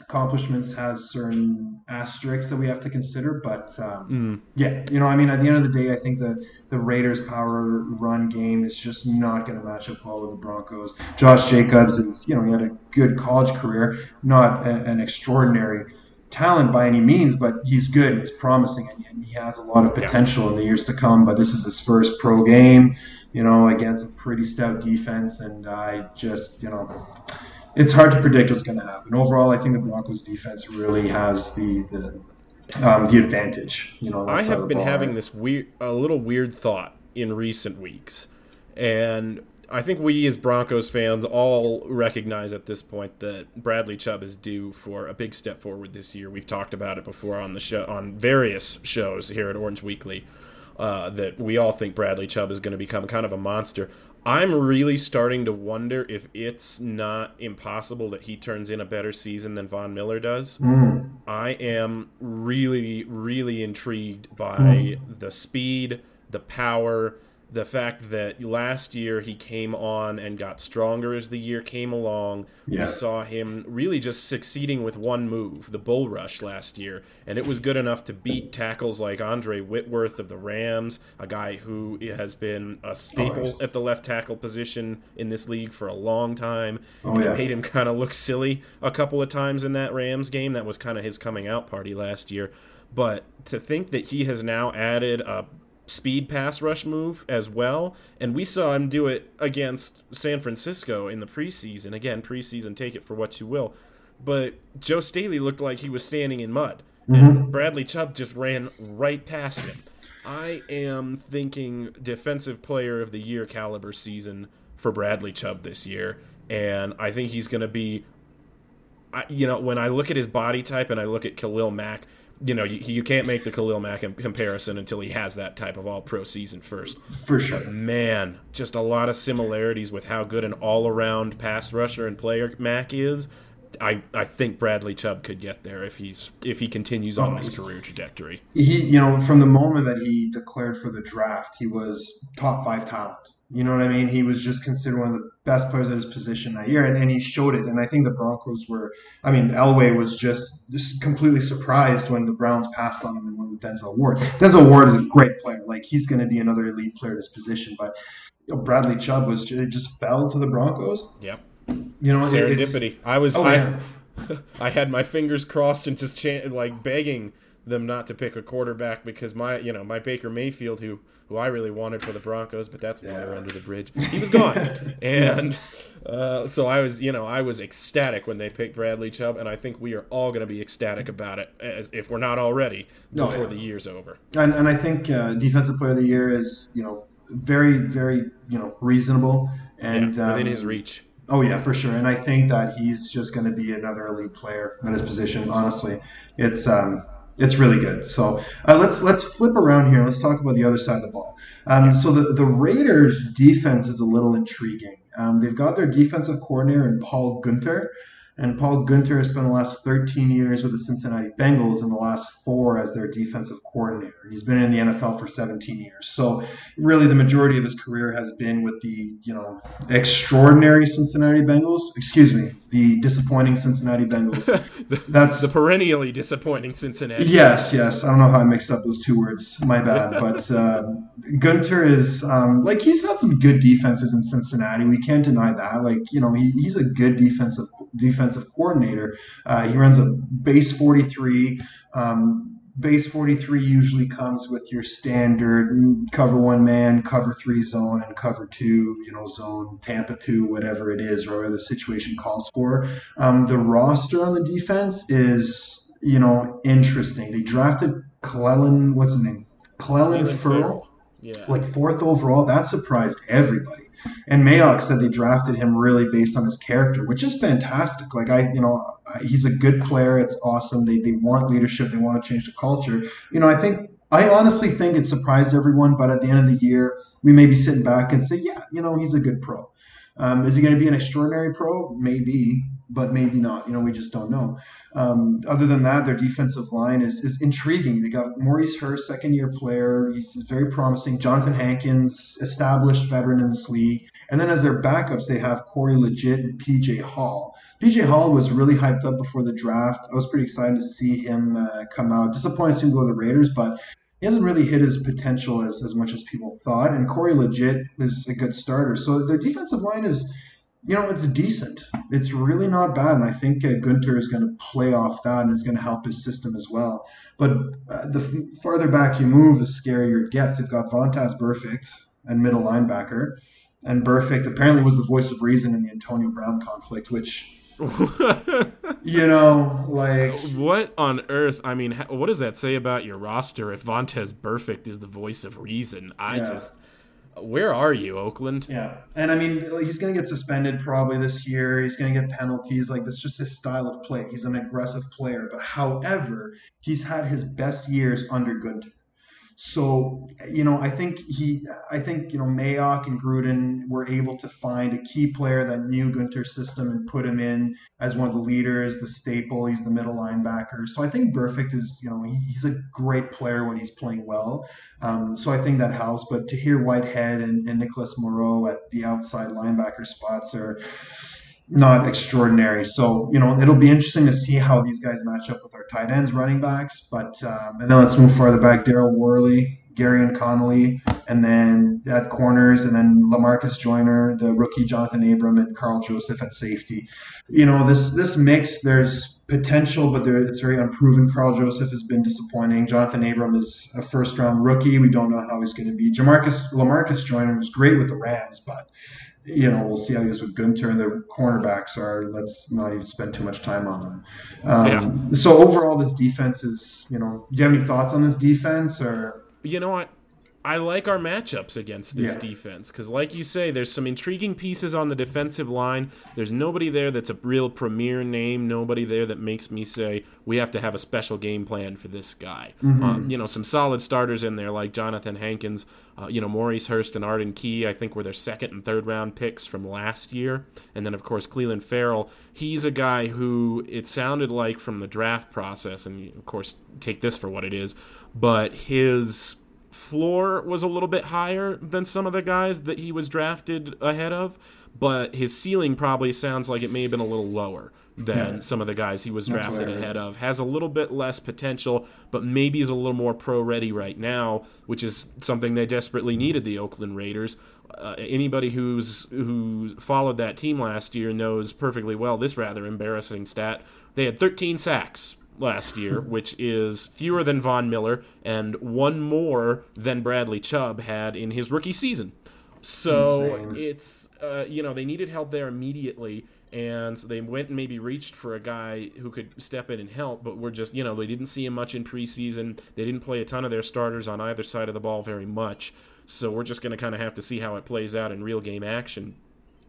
accomplishments has certain asterisks that we have to consider. But um, mm. yeah, you know, I mean, at the end of the day, I think the the Raiders' power run game is just not going to match up well with the Broncos. Josh Jacobs is, you know, he had a good college career, not a, an extraordinary talent by any means, but he's good. and He's promising, and he has a lot of potential yeah. in the years to come. But this is his first pro game, you know, against a pretty stout defense, and I just, you know, it's hard to predict what's going to happen. Overall, I think the Broncos defense really has the the, um, the advantage. You know, I have been having this weird, a little weird thought in recent weeks, and I think we as Broncos fans all recognize at this point that Bradley Chubb is due for a big step forward this year. We've talked about it before on the show on various shows here at Orange Weekly. Uh, that we all think Bradley Chubb is going to become kind of a monster. I'm really starting to wonder if it's not impossible that he turns in a better season than Von Miller does. Mm. I am really, really intrigued by mm. the speed, the power, the fact that last year he came on and got stronger as the year came along. Yeah. We saw him really just succeeding with one move, the bull rush last year, and it was good enough to beat tackles like Andre Whitworth of the Rams, a guy who has been a staple at the left tackle position in this league for a long time. Oh, yeah. it made him kind of look silly a couple of times in that Rams game. That was kind of his coming out party last year. But to think that he has now added a speed pass rush move as well. And we saw him do it against San Francisco in the preseason. Again, preseason, take it for what you will. But Joe Staley looked like he was standing in mud. Mm-hmm. And Bradley Chubb just ran right past him. I am thinking defensive player of the year caliber season for Bradley Chubb this year. And I think he's going to be, you know, when I look at his body type and I look at Khalil Mack, you know, you, you can't make the Khalil Mack comparison until he has that type of all pro season first. For sure. But man, just a lot of similarities with how good an all around pass rusher and player Mack is. I, I think Bradley Chubb could get there if he's if he continues on oh, this career trajectory. He you know from the moment that he declared for the draft, he was top five talent. You know what I mean? He was just considered one of the best players at his position that year, and, and he showed it. And I think the Broncos were, I mean, Elway was just, just completely surprised when the Browns passed on him and went with Denzel Ward. Denzel Ward is a great player. Like, he's going to be another elite player at his position. But you know, Bradley Chubb was it just fell to the Broncos. Yep. You know, serendipity. I was, oh, I, yeah. I had my fingers crossed and just chant, like begging them not to pick a quarterback because my, you know, my Baker Mayfield who who I really wanted for the Broncos, but that's water Yeah. under the bridge. He was gone, and uh, so I was, you know, I was ecstatic when they picked Bradley Chubb, and I think we are all going to be ecstatic about it, as, if we're not already, No, before yeah. the year's over. And, and I think uh, defensive player of the year is you know very very you know reasonable and yeah, within um, his reach. Oh yeah, for sure. And I think that he's just going to be another elite player at his position. Honestly, it's um, it's really good. So uh, let's let's flip around here. Let's talk about the other side of the ball. Um, so the the Raiders' defense is a little intriguing. Um, they've got their defensive coordinator in Paul Guenther. And Paul Guenther has spent the last 13 years with the Cincinnati Bengals and the last four as their defensive coordinator. And He's been in the NFL for 17 years. So really the majority of his career has been with the, you know, extraordinary Cincinnati Bengals. Excuse me, the disappointing Cincinnati Bengals. That's the perennially disappointing Cincinnati. Yes, yes. I don't know how I mixed up those two words. My bad. But um, Guenther is um, like he's had some good defenses in Cincinnati. We can't deny that. Like you know, he, he's a good defensive defensive coordinator. Uh, he runs a base 43. Um, base 43 usually comes with your standard cover one man, cover three zone, and cover two, you know, zone, Tampa two, whatever it is, or whatever the situation calls for. Um, the roster on the defense is, you know, interesting. They drafted Clelin, what's his name? Clelin Ferrell. Yeah. Like fourth overall. That surprised everybody. And Mayock said they drafted him really based on his character, which is fantastic. Like I, you know, he's a good player. It's awesome. They they want leadership. They want to change the culture. You know, I think I honestly think it surprised everyone. But at the end of the year, we may be sitting back and say, yeah, you know, he's a good pro. Um, is he going to be an extraordinary pro? Maybe, but maybe not. You know, we just don't know. Um, other than that, their defensive line is, is intriguing. They got Maurice Hurst, second year player. He's very promising. Jonathan Hankins, established veteran in this league. And then as their backups, they have Corey Liuget and PJ Hall. PJ Hall was really hyped up before the draft. I was pretty excited to see him uh, come out. Disappointed to see him go to the Raiders, but he hasn't really hit his potential as, as much as people thought. And Corey Liuget is a good starter. So their defensive line is you know, it's decent. It's really not bad, and I think uh, Guenther is going to play off that, and it's going to help his system as well. But uh, the farther back you move, the scarier it gets. They've got Vontaze Burfict and middle linebacker, and Burfict apparently was the voice of reason in the Antonio Brown conflict, which. you know, like what on earth? I mean, what does that say about your roster if Vontaze Burfict is the voice of reason? I yeah. just where are you, Oakland? Yeah, and I mean, he's going to get suspended probably this year. He's going to get penalties. Like that's just his style of play. He's an aggressive player, but however, he's had his best years under Guenther. So, you know, I think he, I think, you know, Mayock and Gruden were able to find a key player that knew Guenther's system and put him in as one of the leaders, the staple. He's the middle linebacker. So I think Burfict is, you know, he, he's a great player when he's playing well. Um, so I think that helps. But Tahir Whitehead and, and Nicholas Morrow at the outside linebacker spots are, not extraordinary. So, you know, it'll be interesting to see how these guys match up with our tight ends, running backs. But, um, and then let's move farther back. Daryl Worley, Gareon Conley, and then at corners, and then Lamarcus Joyner, the rookie Jonathan Abram, and Karl Joseph at safety. You know, this this mix, there's potential, but there, it's very unproven. Karl Joseph has been disappointing. Jonathan Abram is a first round rookie. We don't know how he's going to be. Jamarcus Lamarcus Joyner was great with the Rams, but you know, we'll see how he is with Guenther and the cornerbacks are. Let's not even spend too much time on them. Um, yeah. So overall, this defense is, you know, do you have any thoughts on this defense or? You know what? I like our matchups against this yeah. defense because, like you say, there's some intriguing pieces on the defensive line. There's nobody there that's a real premier name. Nobody there that makes me say we have to have a special game plan for this guy. Mm-hmm. Um, you know, some solid starters in there like Jonathan Hankins. Uh, you know, Maurice Hurst and Arden Key. I think were their second and third round picks from last year. And then, of course, Clelin Ferrell. He's a guy who it sounded like from the draft process, and of course, take this for what it is, but his floor was a little bit higher than some of the guys that he was drafted ahead of, but his ceiling probably sounds like it may have been a little lower than yeah. some of the guys he was drafted ahead of. Has a little bit less potential, but maybe is a little more pro ready right now, which is something they desperately needed. The Oakland Raiders. Uh, anybody who's who followed that team last year knows perfectly well this rather embarrassing stat. They had 13 sacks last year, which is fewer than Von Miller and one more than Bradley Chubb had in his rookie season. So Insane. it's uh, you know they needed help there immediately, and they went and maybe reached for a guy who could step in and help. But we're just you know they didn't see him much in preseason. They didn't play a ton of their starters on either side of the ball very much. So we're just going to kind of have to see how it plays out in real game action.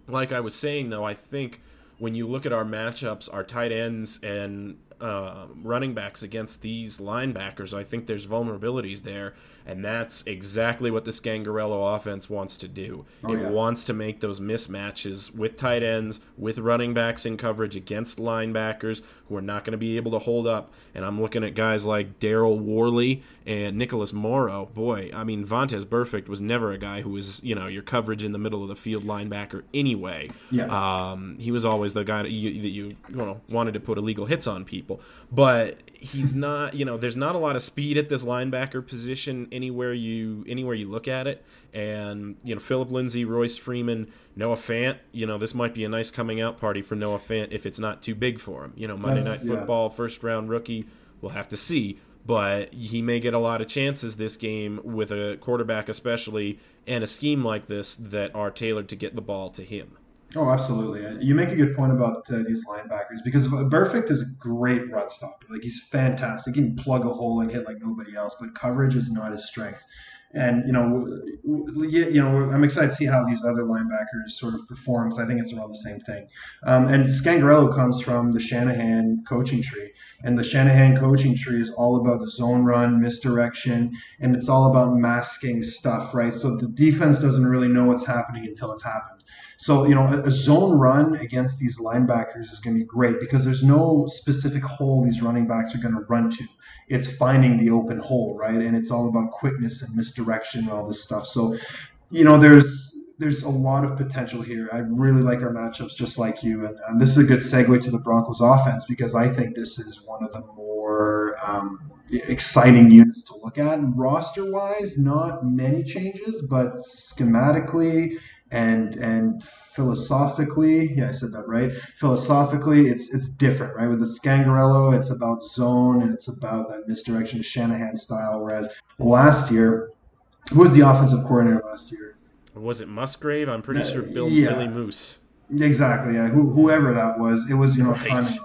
Like I was saying though, I think when you look at our matchups, our tight ends and uh, running backs against these linebackers. I think there's vulnerabilities there, and that's exactly what the Scangarello offense wants to do. Oh, it yeah. wants to make those mismatches with tight ends, with running backs in coverage against linebackers who are not going to be able to hold up. And I'm looking at guys like Daryl Worley and Nicholas Morrow. Boy, I mean, Vontaze Burfict was never a guy who was, you know, your coverage in the middle of the field linebacker anyway. Yeah. Um, he was always the guy that you, that you, you know, wanted to put illegal hits on people. But he's not, you know, there's not a lot of speed at this linebacker position anywhere you anywhere you look at it. And, you know, Philip Lindsay, Royce Freeman, Noah Fant, you know, this might be a nice coming out party for Noah Fant if it's not too big for him. You know, Monday That's- Night yeah. Football, first round rookie, we'll have to see. But he may get a lot of chances this game with a quarterback, especially, and a scheme like this that are tailored to get the ball to him. Oh, absolutely. You make a good point about uh, these linebackers because Burfict is a great run stopper. Like he's fantastic. He can plug a hole and hit like nobody else, but coverage is not his strength. And you know, you know, I'm excited to see how these other linebackers sort of perform. Because I think it's around the same thing. Um, and Scangarello comes from the Shanahan coaching tree, and the Shanahan coaching tree is all about the zone run, misdirection, and it's all about masking stuff, right? So the defense doesn't really know what's happening until it's happened. So, you know, a, zone run against these linebackers is going to be great because there's no specific hole these running backs are going to run to. It's finding the open hole, right? And it's all about quickness and misdirection and all this stuff. So, you know, there's there's a lot of potential here. I really like our matchups, just like you. And um, this is a good segue to the Broncos offense because I think this is one of the more um, exciting units to look at. Roster wise, not many changes, but schematically and and philosophically, yeah, I said that right. Philosophically, it's it's different, right? With the Scangarello, it's about zone and it's about that misdirection Shanahan style. Whereas last year, who was the offensive coordinator last year? Was it Musgrave? I'm pretty Uh, sure Bill yeah. Billy Moose. Exactly, yeah. Who, whoever that was, it was you know Right.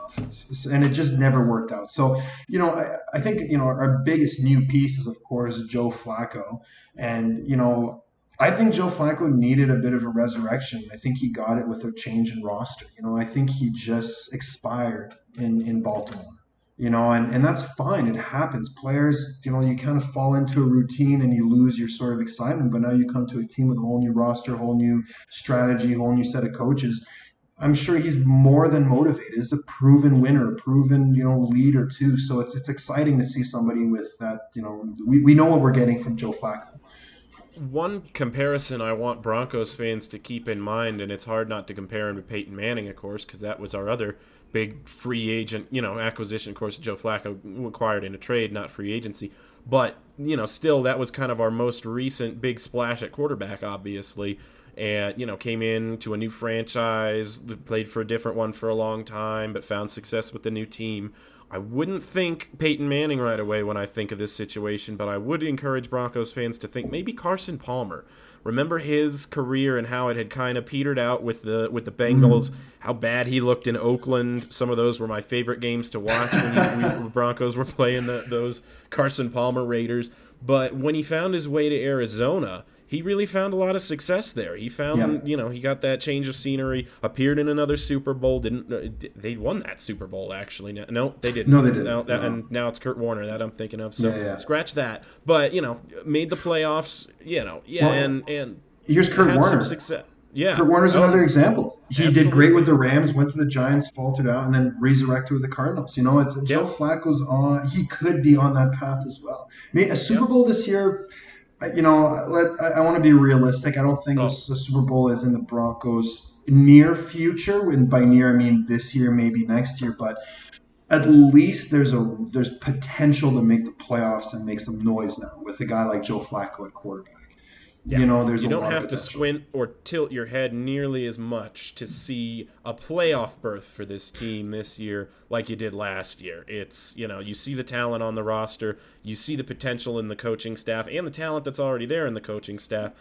and it just never worked out. So you know, I, I think you know our biggest new piece is of course Joe Flacco, and you know I think Joe Flacco needed a bit of a resurrection. I think he got it with a change in roster. You know, I think he just expired in in Baltimore. You know, and, and that's fine. It happens. Players, you know, you kind of fall into a routine and you lose your sort of excitement. But now you come to a team with a whole new roster, whole new strategy, whole new set of coaches. I'm sure he's more than motivated. He's a proven winner, proven, you know, leader too. So it's it's exciting to see somebody with that, you know, we, we know what we're getting from Joe Flacco. One comparison I want Broncos fans to keep in mind, and it's hard not to compare him to Peyton Manning, of course, because that was our other big free agent, you know, acquisition. Of course, Joe Flacco acquired in a trade, not free agency. But, you know, still, that was kind of our most recent big splash at quarterback, obviously. And, you know, came in to a new franchise, played for a different one for a long time, but found success with the new team. I wouldn't think Peyton Manning right away when I think of this situation, but I would encourage Broncos fans to think maybe Carson Palmer. Remember his career and how it had kind of petered out with the with the mm-hmm. Bengals, how bad he looked in Oakland. Some of those were my favorite games to watch when the we, Broncos were playing the, those Carson Palmer Raiders. But when he found his way to Arizona, he really found a lot of success there. He found, Yeah. you know, he got that change of scenery, appeared in another Super Bowl. Didn't uh, they won that Super Bowl actually? No, they didn't. No, they didn't. No, that, No. And now it's Kurt Warner that I'm thinking of. So Yeah, yeah. scratch that. But you know, made the playoffs. You know, yeah, Well, and and Here's Kurt Warner. some success. Yeah, Kurt Warner's Oh, another example. He Absolutely. did great with the Rams, went to the Giants, faltered out, and then resurrected with the Cardinals. You know, it's Joe. Flacco's on. He could be on that path as well. I mean, a Super. Bowl this year. You know, let, I, I want to be realistic. I don't think Oh. the Super Bowl is in the Broncos' near future, and by near I mean this year, maybe next year. But at least there's a there's potential to make the playoffs and make some noise now with a guy like Joe Flacco at quarterback. You know, there's you a don't lot of have to squint or tilt your head nearly as much to see a playoff berth for this team this year like you did last year. It's, you know, you see the talent on the roster, you see the potential in the coaching staff and the talent that's already there in the coaching staff.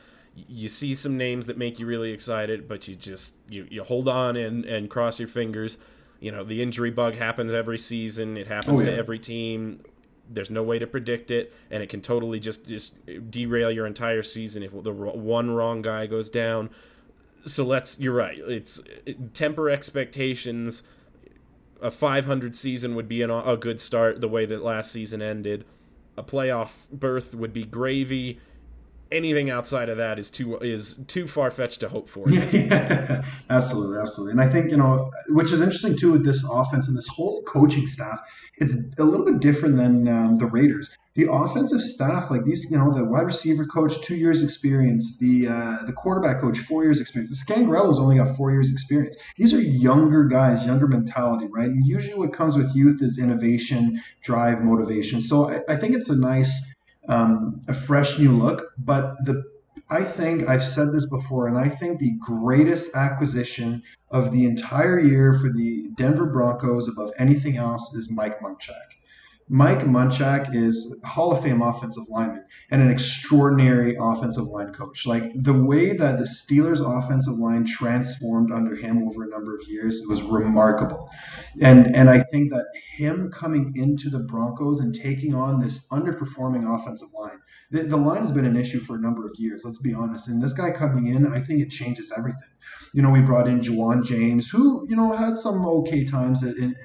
You see some names that make you really excited, but you just you, you hold on and, and cross your fingers. You know, the injury bug happens every season. It happens Oh, to every team there's no way to predict it and it can totally just just derail your entire season if the one wrong guy goes down so let's you're right it's it, temper expectations a 500 season would be an, a good start the way that last season ended. A playoff berth would be gravy. Anything outside of that is too is too far fetched to hope for. Yeah, absolutely, absolutely. And I think you know, which is interesting too with this offense and this whole coaching staff. It's a little bit different than um, the Raiders the offensive staff, like these, you know, the wide receiver coach, two years experience, the uh, the quarterback coach, four years experience. Scangarello's only got four years experience. These are younger guys, younger mentality, right? And usually, what comes with youth is innovation, drive, motivation. So I, I think it's a nice, um, a fresh new look. But the I think I've said this before, and I think the greatest acquisition of the entire year for the Denver Broncos above anything else is Mike Munchak. Mike Munchak is Hall of Fame offensive lineman and an extraordinary offensive line coach. Like the way that the Steelers offensive line transformed under him over a number of years, it was remarkable. And and I think that him coming into the Broncos and taking on this underperforming offensive line, the, the line has been an issue for a number of years, let's be honest. And this guy coming in, I think it changes everything. You know, we brought in Ja'Wuan James, who, you know, had some okay times in,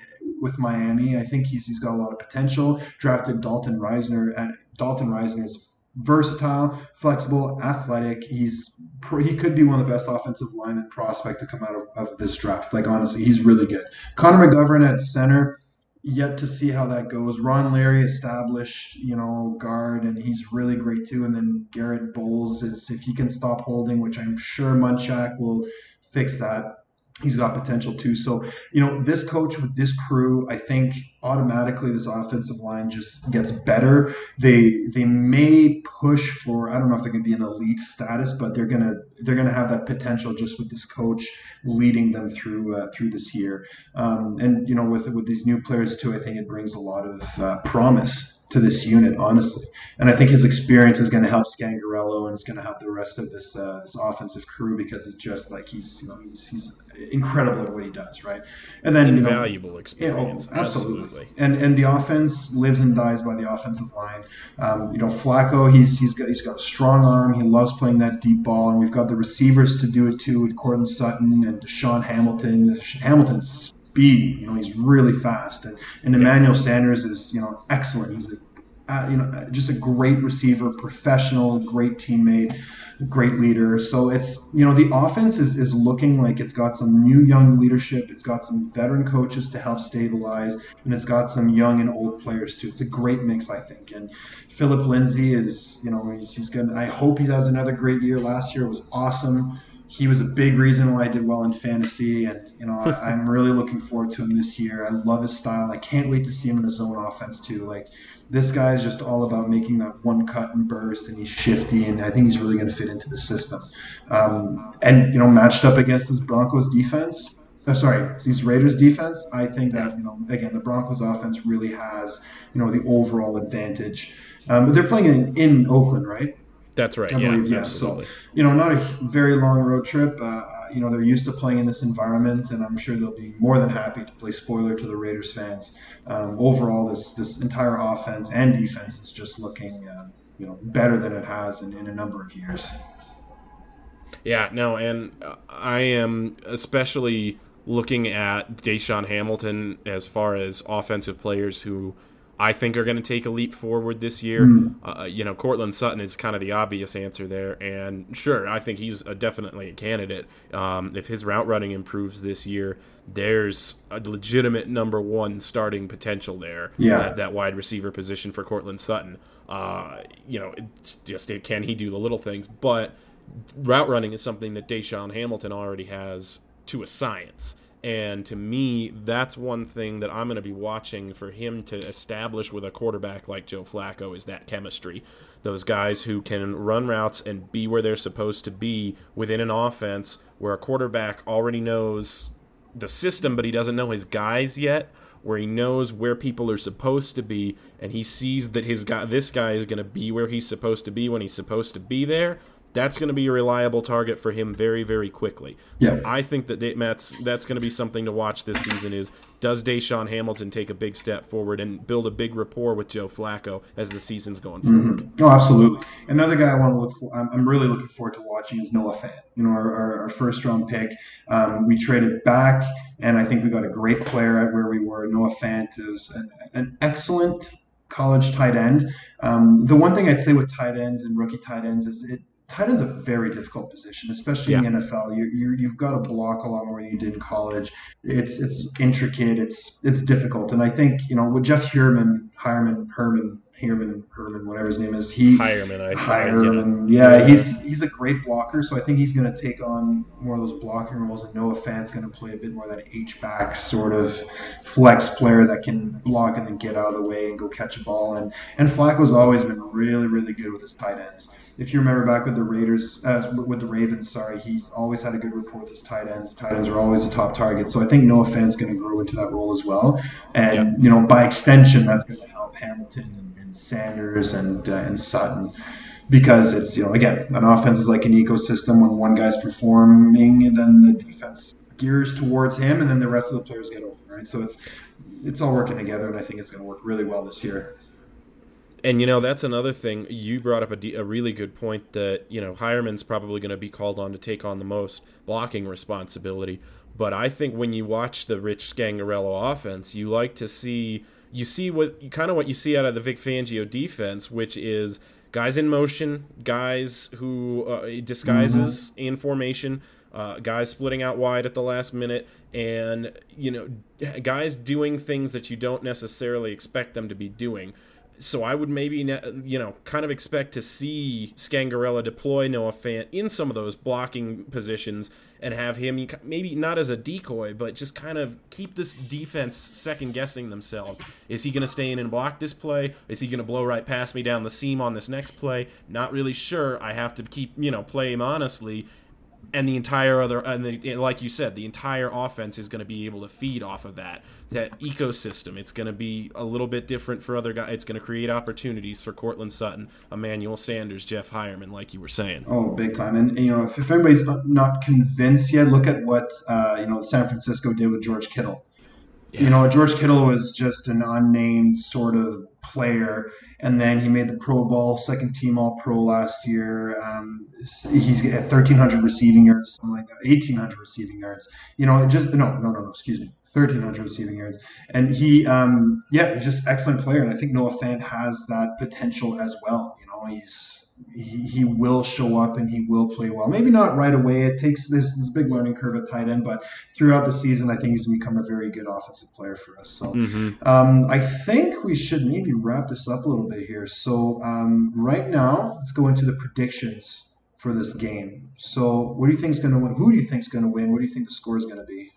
with Miami. I think he's he's got a lot of potential. Drafted Dalton Risner and Dalton Risner is versatile, flexible, athletic. He's he could be one of the best offensive lineman prospect to come out of, of this draft. Like honestly, he's really good. Connor McGovern at center. Yet to see how that goes. Ron Leary established, you know, guard, and he's really great too. And then Garett Bolles is if he can stop holding, which I'm sure Munchak will fix that he's got potential too. So, you know, this coach with this crew, I think automatically this offensive line just gets better. They they may push for I don't know if they're going to be an elite status, but they're gonna they're gonna have that potential just with this coach leading them through uh, through this year. Um, and you know, with with these new players too, I think it brings a lot of uh, promise to this unit, honestly. And I think his experience is going to help Scangarello and it's going to help the rest of this uh, this offensive crew because it's just like he's you know he's, he's incredible at what he does, right? And then invaluable you know, experience, yeah, oh, absolutely. absolutely. And and the offense lives and dies by the offensive line. Um, you know, Flacco, he's he's got he's got a strong arm. He loves playing that deep ball, and we've got the receivers to do it too with Courtland Sutton and DaeSean Hamilton. Hamilton's speed. You know, he's really fast, and, and Emmanuel Sanders is you know excellent. He's a uh, you know just a great receiver, professional, great teammate, great leader. So it's you know the offense is is looking like it's got some new young leadership. It's got some veteran coaches to help stabilize, and it's got some young and old players too. It's a great mix, I think. And Philip Lindsay is you know he's, he's gonna. I hope he has another great year. Last year was awesome he was a big reason why I did well in fantasy, and you know I, am really looking forward to him this year. I love his style. I can't wait to see him in a zone offense too. Like this guy is just all about making that one cut and burst, and he's shifty, and I think he's really going to fit into the system. Um, and you know, matched up against this Broncos defense, uh, sorry, these Raiders defense, I think that you know again the Broncos offense really has you know the overall advantage. Um, but they're playing in, in Oakland, right? That's right. yeah, yeah. Absolutely. So, you know, not a very long road trip. Uh, you know, they're used to playing in this environment, and I'm sure they'll be more than happy to play spoiler to the Raiders fans. Um, overall, this this entire offense and defense is just looking, uh, you know, better than it has in, in a number of years. Yeah, no, and I am especially looking at DaeSean Hamilton as far as offensive players who I think are going to take a leap forward this year. Mm. Uh, you know, Courtland Sutton is kind of the obvious answer there, and sure, I think he's a, definitely a candidate. Um, if his route running improves this year, there's a legitimate number one starting potential there. Yeah, at that wide receiver position for Courtland Sutton. Uh, you know, just can he do the little things? But route running is something that DaeSean Hamilton already has to a science. And to me, that's one thing that I'm going to be watching for him to establish with a quarterback like Joe Flacco is that chemistry. Those guys who can run routes and be where they're supposed to be within an offense where a quarterback already knows the system, but he doesn't know his guys yet. Where he knows where people are supposed to be, and he sees that his guy, this guy, is going to be where he's supposed to be when he's supposed to be there that's going to be a reliable target for him very, very quickly. Yeah. So I think that they, Matt's, that's going to be something to watch this season is does DaeSean Hamilton take a big step forward and build a big rapport with Joe Flacco as the season's going forward? Mm-hmm. Oh, absolutely. Another guy I want to look for, I'm, I'm really looking forward to watching is Noah Fant. You know, our, our, our first round pick. Um, we traded back, and I think we got a great player at where we were. Noah Fant is an, an excellent college tight end. Um, the one thing I'd say with tight ends and rookie tight ends is it tight end's a very difficult position, especially Yeah. in the NFL. You, you you've got to block a lot more than you did in college. It's it's intricate. It's it's difficult, and I think you know with Jeff Herman, Hireman, Herman, Herman, Herman, whatever his name is, he Hireman, I, I get it. Hireman. Yeah, he's he's a great blocker, so I think he's going to take on more of those blocking roles. And Noah Fant's going to play a bit more that H back sort of flex player that can block and then get out of the way and go catch a ball. And and Flacco's always been really really good with his tight ends. If you remember back with the Raiders, uh, with the Ravens, sorry, he's always had a good rapport with his tight ends. Tight ends are always a top target, so I think Noah Fant's going to grow into that role as well. And you know, by extension, that's going to help Hamilton and, and Sanders and uh, and Sutton. Because it's you know again an offense is like an ecosystem. When one guy's performing and then the defense gears towards him and then the rest of the players get open right? So it's it's all working together and i think it's going to work really well this year And you know that's another thing. You brought up a, de- a really good point that you know Heuerman's probably going to be called on to take on the most blocking responsibility. But I think when you watch the Rich Scangarello offense, you like to see you see what kind of what you see out of the Vic Fangio defense, which is guys in motion, guys who uh, disguises in formation, uh, guys splitting out wide at the last minute, and you know guys doing things that you don't necessarily expect them to be doing so I would maybe you know kind of expect to see Scangarello deploy Noah Fant in some of those blocking positions and have him maybe not as a decoy, but just kind of keep this defense second guessing themselves. Is he going to stay in and block this play? Is he going to blow right past me down the seam on this next play? Not really sure. I have to keep you know play him honestly. And the entire other, and the, like you said, the entire offense is going to be able to feed off of that that ecosystem. It's going to be a little bit different for other guys. It's going to create opportunities for Courtland Sutton, Emmanuel Sanders, Jeff Heuerman, like you were saying. Oh, big time! And you know, if, if anybody's not convinced yet, look at what uh, you know San Francisco did with George Kittle. You know, George Kittle was just an unnamed sort of player, and then he made the Pro Bowl, second team All Pro last year. Um, he's at 1,300 receiving yards, something like that, 1,800 receiving yards. You know, it just no, no, no, no, excuse me. 1,300 receiving yards. And he, um, yeah, he's just excellent player. And I think Noah Fant has that potential as well. You know, he's he, he will show up and he will play well. Maybe not right away. It takes this this big learning curve at tight end, but throughout the season, I think he's going to become a very good offensive player for us. So Mm-hmm. um, I think we should maybe wrap this up a little bit here. So um, right now, let's go into the predictions for this game. So what do you think is going to win? Who do you think is going to win? What do you think the score is going to be?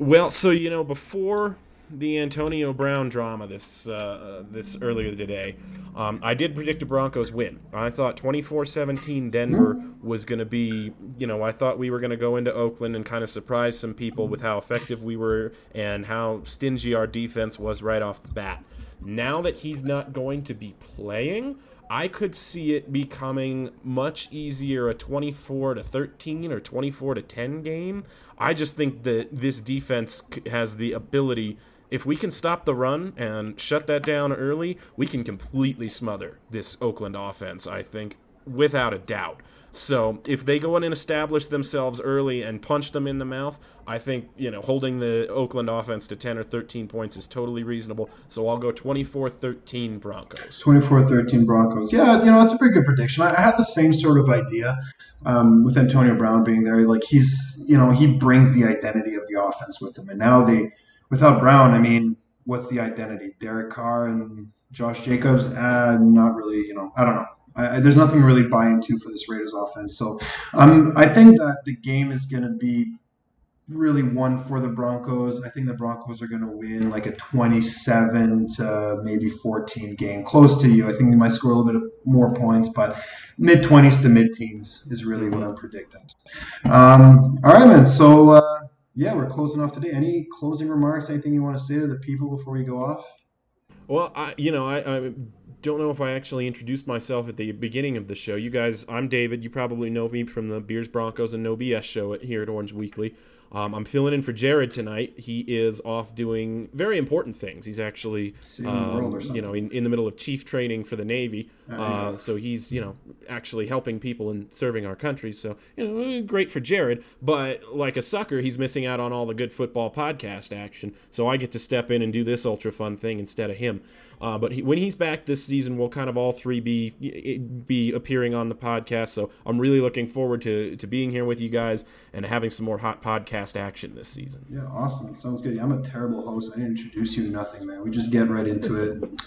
Well, so you know, before the Antonio Brown drama this uh, this earlier today, um, I did predict a Broncos win. I thought 24-17 Denver was going to be, you know, I thought we were going to go into Oakland and kind of surprise some people with how effective we were and how stingy our defense was right off the bat. Now that he's not going to be playing, I could see it becoming much easier a 24 to 13 or 24 to 10 game. I just think that this defense has the ability if we can stop the run and shut that down early, we can completely smother this Oakland offense, I think, without a doubt. So if they go in and establish themselves early and punch them in the mouth, I think, you know, holding the Oakland offense to 10 or 13 points is totally reasonable. So I'll go 24-13 Broncos. 24-13 Broncos. Yeah, you know, it's a pretty good prediction. I, I had the same sort of idea um, with Antonio Brown being there. Like he's, you know, he brings the identity of the offense with him. And now they, without Brown, I mean, what's the identity? Derek Carr and Josh Jacobs? Uh, not really, you know, I don't know. I, there's nothing really buy into for this Raiders offense. So um, I think that the game is going to be really one for the Broncos. I think the Broncos are going to win like a 27 to maybe 14 game, close to you. I think they might score a little bit of more points, but mid 20s to mid teens is really what I'm predicting. Um, all right, man. So uh, yeah, we're closing off today. Any closing remarks? Anything you want to say to the people before we go off? Well, I, you know, I, I don't know if I actually introduced myself at the beginning of the show. You guys, I'm David. You probably know me from the Beers, Broncos, and No BS show at, here at Orange Weekly. Um, I'm filling in for Jared tonight. He is off doing very important things. He's actually, um, you know, in, in the middle of chief training for the Navy. Uh, so he's, you know, actually helping people and serving our country. So, you know, great for Jared. But like a sucker, he's missing out on all the good football podcast action. So I get to step in and do this ultra fun thing instead of him. Uh, but he, when he's back this season, we'll kind of all three be be appearing on the podcast. So I'm really looking forward to to being here with you guys and having some more hot podcast action this season. Yeah, awesome. Sounds good. I'm a terrible host. I didn't introduce you to nothing, man. We just get right into it.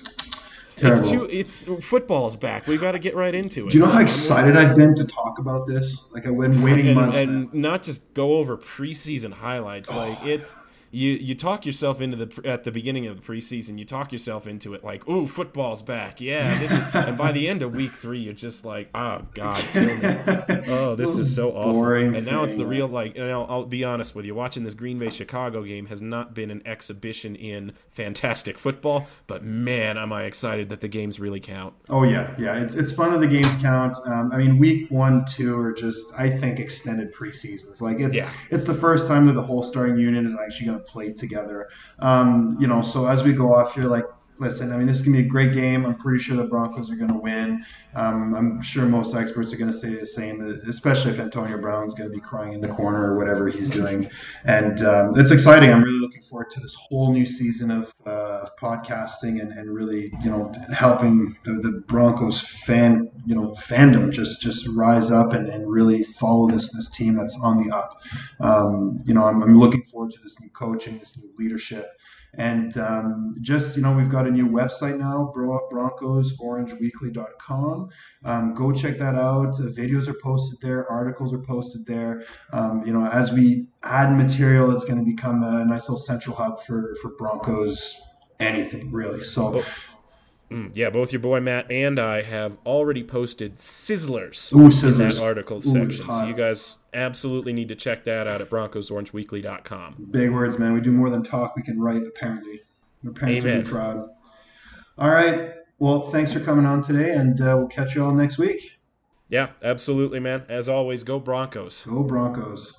Terrible. It's too. It's football's back. We got to get right into it. Do you know how excited I've been to talk about this? Like I've been waiting and, months, and not just go over preseason highlights. Like it's you you talk yourself into the at the beginning of the preseason. You talk yourself into it like, "Ooh, football's back!" Yeah, this is, and by the end of week three, you're just like, "Oh God, kill me! Oh, this is so awful." Boring And now it's the real like. And I'll, I'll be honest with you, watching this Green Bay Chicago game has not been an exhibition in fantastic football, but man, am I excited that the games really count. Oh yeah, yeah. It's it's fun that the games count. Um, I mean, week one, two are just I think extended preseasons. Like it's Yeah. it's the first time that the whole starting unit is actually going to play together. Um, you know, so as we go off here, like. Listen, I mean, this is going to be a great game. I'm pretty sure the Broncos are going to win. Um, I'm sure most experts are going to say the same, especially if Antonio Brown's going to be crying in the corner or whatever he's doing. And um, it's exciting. I'm really looking forward to this whole new season of uh, podcasting and, and really, you know, helping the, the Broncos fan, you know, fandom just just rise up and, and really follow this this team that's on the up. Um, you know, I'm, I'm looking forward to this new coaching, this new leadership. And um, just, you know, we've got a new website now, Bro- BroncosOrangeWeekly.com. Um, go check that out. Uh, videos are posted there, articles are posted there. Um, you know, as we add material, it's going to become a nice little central hub for, for Broncos anything, really. So, Mm, yeah, both your boy Matt and I have already posted sizzlers Ooh, in sizzlers. that articles Ooh, section. So you guys absolutely need to check that out at BroncosOrangeWeekly.com. big words, man. We do more than talk, we can write, apparently. Your parents will Amen. be proud. All right. Well, thanks for coming on today, and uh, we'll catch you all next week. Yeah, absolutely, man. As always, go Broncos. Go Broncos.